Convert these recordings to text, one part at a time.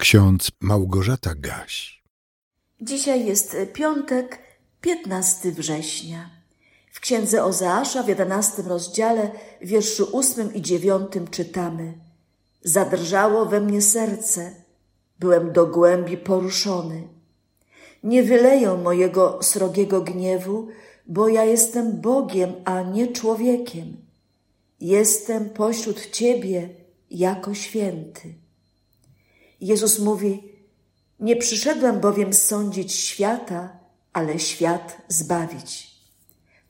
Ksiądz Małgorzata Gaś. Dzisiaj jest piątek, 15 września. W księdze Ozeasza w 11 rozdziale, wierszu 8 i 9 czytamy: Zadrżało we mnie serce, byłem do głębi poruszony. Nie wyleją mojego srogiego gniewu, bo ja jestem Bogiem, a nie człowiekiem. Jestem pośród Ciebie jako święty. Jezus mówi: Nie przyszedłem bowiem sądzić świata, ale świat zbawić.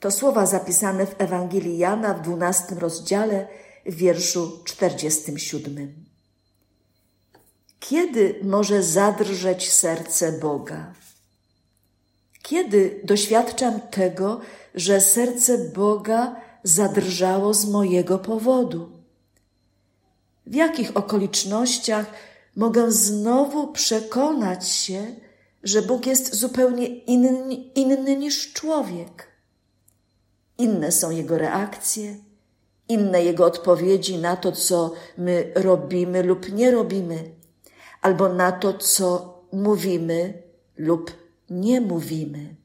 To słowa zapisane w Ewangelii Jana w dwunastym rozdziale, w wierszu czterdziestym siódmym. Kiedy może zadrżeć serce Boga? Kiedy doświadczam tego, że serce Boga zadrżało z mojego powodu? W jakich okolicznościach mogę znowu przekonać się, że Bóg jest zupełnie inny, inny niż człowiek? Inne są Jego reakcje, inne Jego odpowiedzi na to, co my robimy lub nie robimy, albo na to, co mówimy lub nie mówimy.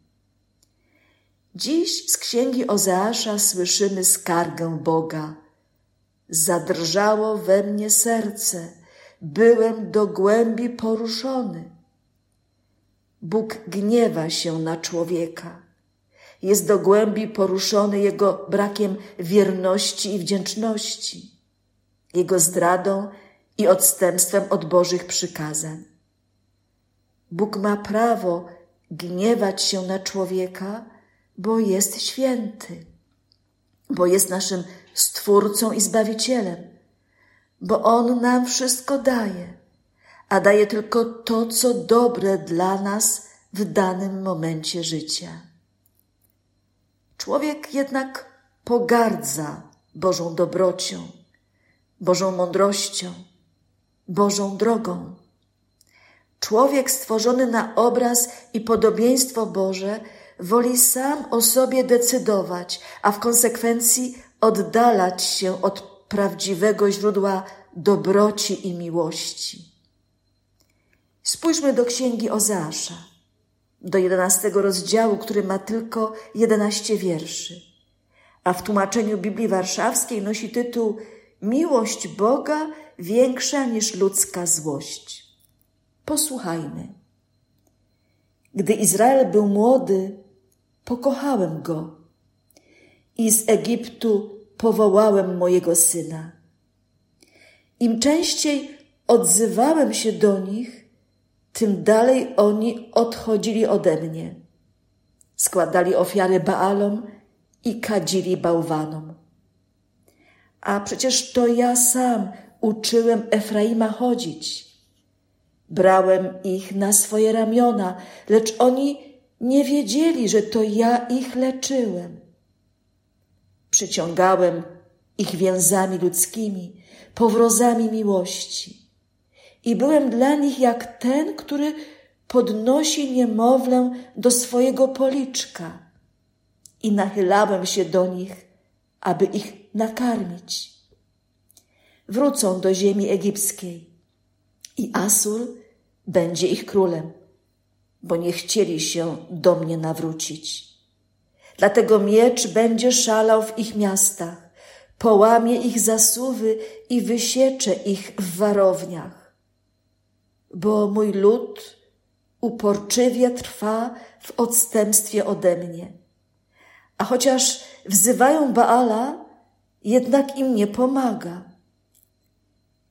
Dziś z księgi Ozeasza słyszymy skargę Boga. Zadrżało we mnie serce, byłem do głębi poruszony. Bóg gniewa się na człowieka. Jest do głębi poruszony jego brakiem wierności i wdzięczności, jego zdradą i odstępstwem od Bożych przykazań. Bóg ma prawo gniewać się na człowieka, bo jest święty, bo jest naszym Stwórcą i Zbawicielem, bo On nam wszystko daje, a daje tylko to, co dobre dla nas w danym momencie życia. Człowiek jednak pogardza Bożą dobrocią, Bożą mądrością, Bożą drogą. Człowiek stworzony na obraz i podobieństwo Boże woli sam o sobie decydować, a w konsekwencji oddalać się od prawdziwego źródła dobroci i miłości. Spójrzmy do księgi Ozeasza, do jedenastego rozdziału, który ma tylko jedenaście wierszy, a w tłumaczeniu Biblii Warszawskiej nosi tytuł Miłość Boga większa niż ludzka złość. Posłuchajmy. Gdy Izrael był młody, pokochałem go i z Egiptu powołałem mojego syna. Im częściej odzywałem się do nich, tym dalej oni odchodzili ode mnie. Składali ofiary Baalom i kadzili bałwanom. A przecież to ja sam uczyłem Efraima chodzić. Brałem ich na swoje ramiona, lecz oni nie wiedzieli, że to ja ich leczyłem. Przyciągałem ich więzami ludzkimi, powrozami miłości. I byłem dla nich jak ten, który podnosi niemowlę do swojego policzka. I nachylałem się do nich, aby ich nakarmić. Wrócą do ziemi egipskiej i Asur będzie ich królem, bo nie chcieli się do mnie nawrócić. Dlatego miecz będzie szalał w ich miastach, połamie ich zasuwy i wysiecze ich w warowniach. Bo mój lud uporczywie trwa w odstępstwie ode mnie. A chociaż wzywają Baala, jednak im nie pomaga.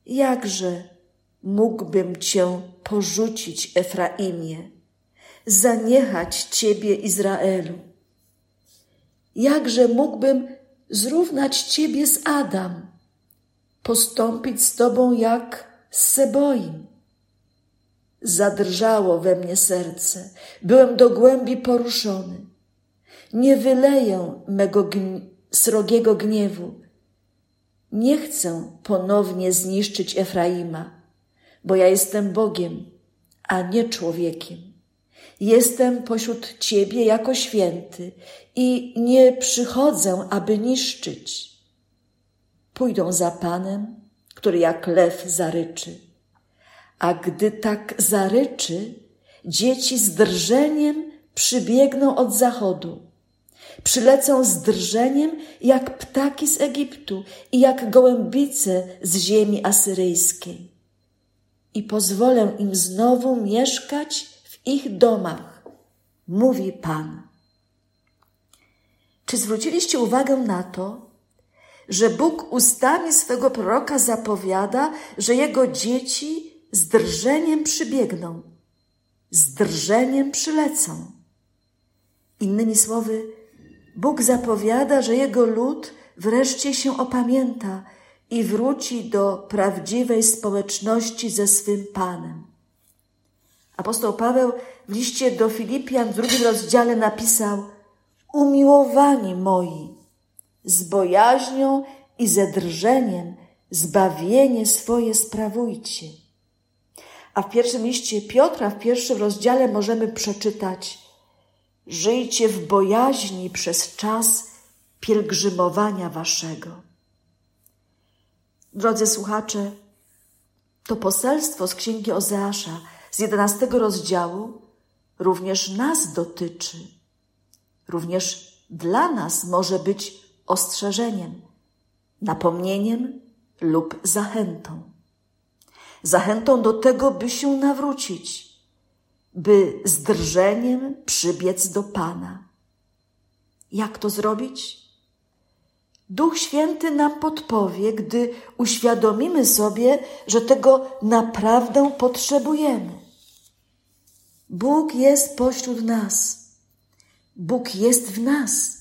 Jakże mógłbym cię porzucić, Efraimie, zaniechać ciebie, Izraelu? Jakże mógłbym zrównać ciebie z Adam, postąpić z tobą jak z Seboim? Zadrżało we mnie serce, byłem do głębi poruszony. Nie wyleję mego gni srogiego gniewu. Nie chcę ponownie zniszczyć Efraima, bo ja jestem Bogiem, a nie człowiekiem. Jestem pośród Ciebie jako święty i nie przychodzę, aby niszczyć. Pójdą za Panem, który jak lew zaryczy, a gdy tak zaryczy, dzieci z drżeniem przybiegną od zachodu. Przylecą z drżeniem jak ptaki z Egiptu i jak gołębice z ziemi asyryjskiej. I pozwolę im znowu mieszkać ich domach, mówi Pan. Czy zwróciliście uwagę na to, że Bóg ustami swego proroka zapowiada, że jego dzieci z drżeniem przybiegną, z drżeniem przylecą? Innymi słowy, Bóg zapowiada, że jego lud wreszcie się opamięta i wróci do prawdziwej społeczności ze swym Panem. Apostoł Paweł w liście do Filipian w drugim rozdziale napisał: Umiłowani moi, z bojaźnią i ze drżeniem zbawienie swoje sprawujcie. A w pierwszym liście Piotra, w pierwszym rozdziale możemy przeczytać: Żyjcie w bojaźni przez czas pielgrzymowania waszego. Drodzy słuchacze, to poselstwo z księgi Ozeasza z jedenastego rozdziału również nas dotyczy. Również dla nas może być ostrzeżeniem, napomnieniem lub zachętą. Zachętą do tego, by się nawrócić, by z drżeniem przybiec do Pana. Jak to zrobić? Duch Święty nam podpowie, gdy uświadomimy sobie, że tego naprawdę potrzebujemy. Bóg jest pośród nas. Bóg jest w nas.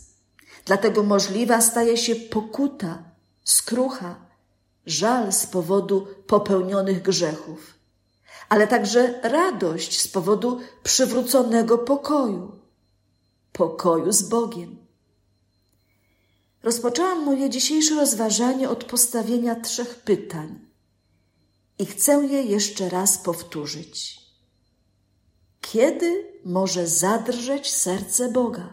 Dlatego możliwa staje się pokuta, skrucha, żal z powodu popełnionych grzechów, ale także radość z powodu przywróconego pokoju, pokoju z Bogiem. Rozpoczęłam moje dzisiejsze rozważanie od postawienia trzech pytań i chcę je jeszcze raz powtórzyć. Kiedy może zadrżeć serce Boga?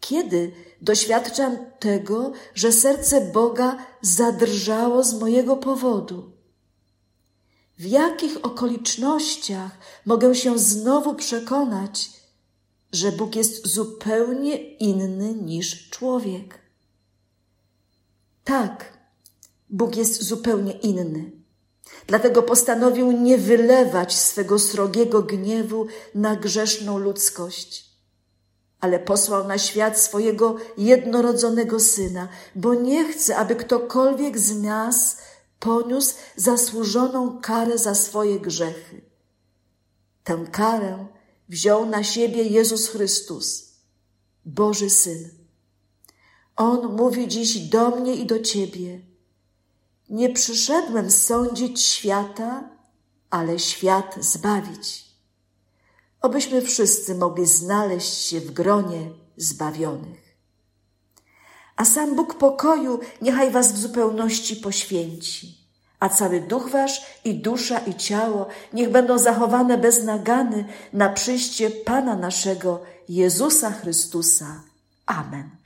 Kiedy doświadczam tego, że serce Boga zadrżało z mojego powodu? W jakich okolicznościach mogę się znowu przekonać, że Bóg jest zupełnie inny niż człowiek? Tak, Bóg jest zupełnie inny. Dlatego postanowił nie wylewać swego srogiego gniewu na grzeszną ludzkość, ale posłał na świat swojego jednorodzonego syna, bo nie chce, aby ktokolwiek z nas poniósł zasłużoną karę za swoje grzechy. Tę karę wziął na siebie Jezus Chrystus, Boży Syn. On mówi dziś do mnie i do ciebie – nie przyszedłem sądzić świata, ale świat zbawić. Obyśmy wszyscy mogli znaleźć się w gronie zbawionych. A sam Bóg pokoju niechaj was w zupełności poświęci, a cały duch wasz i dusza i ciało niech będą zachowane bez nagany na przyjście Pana naszego Jezusa Chrystusa. Amen.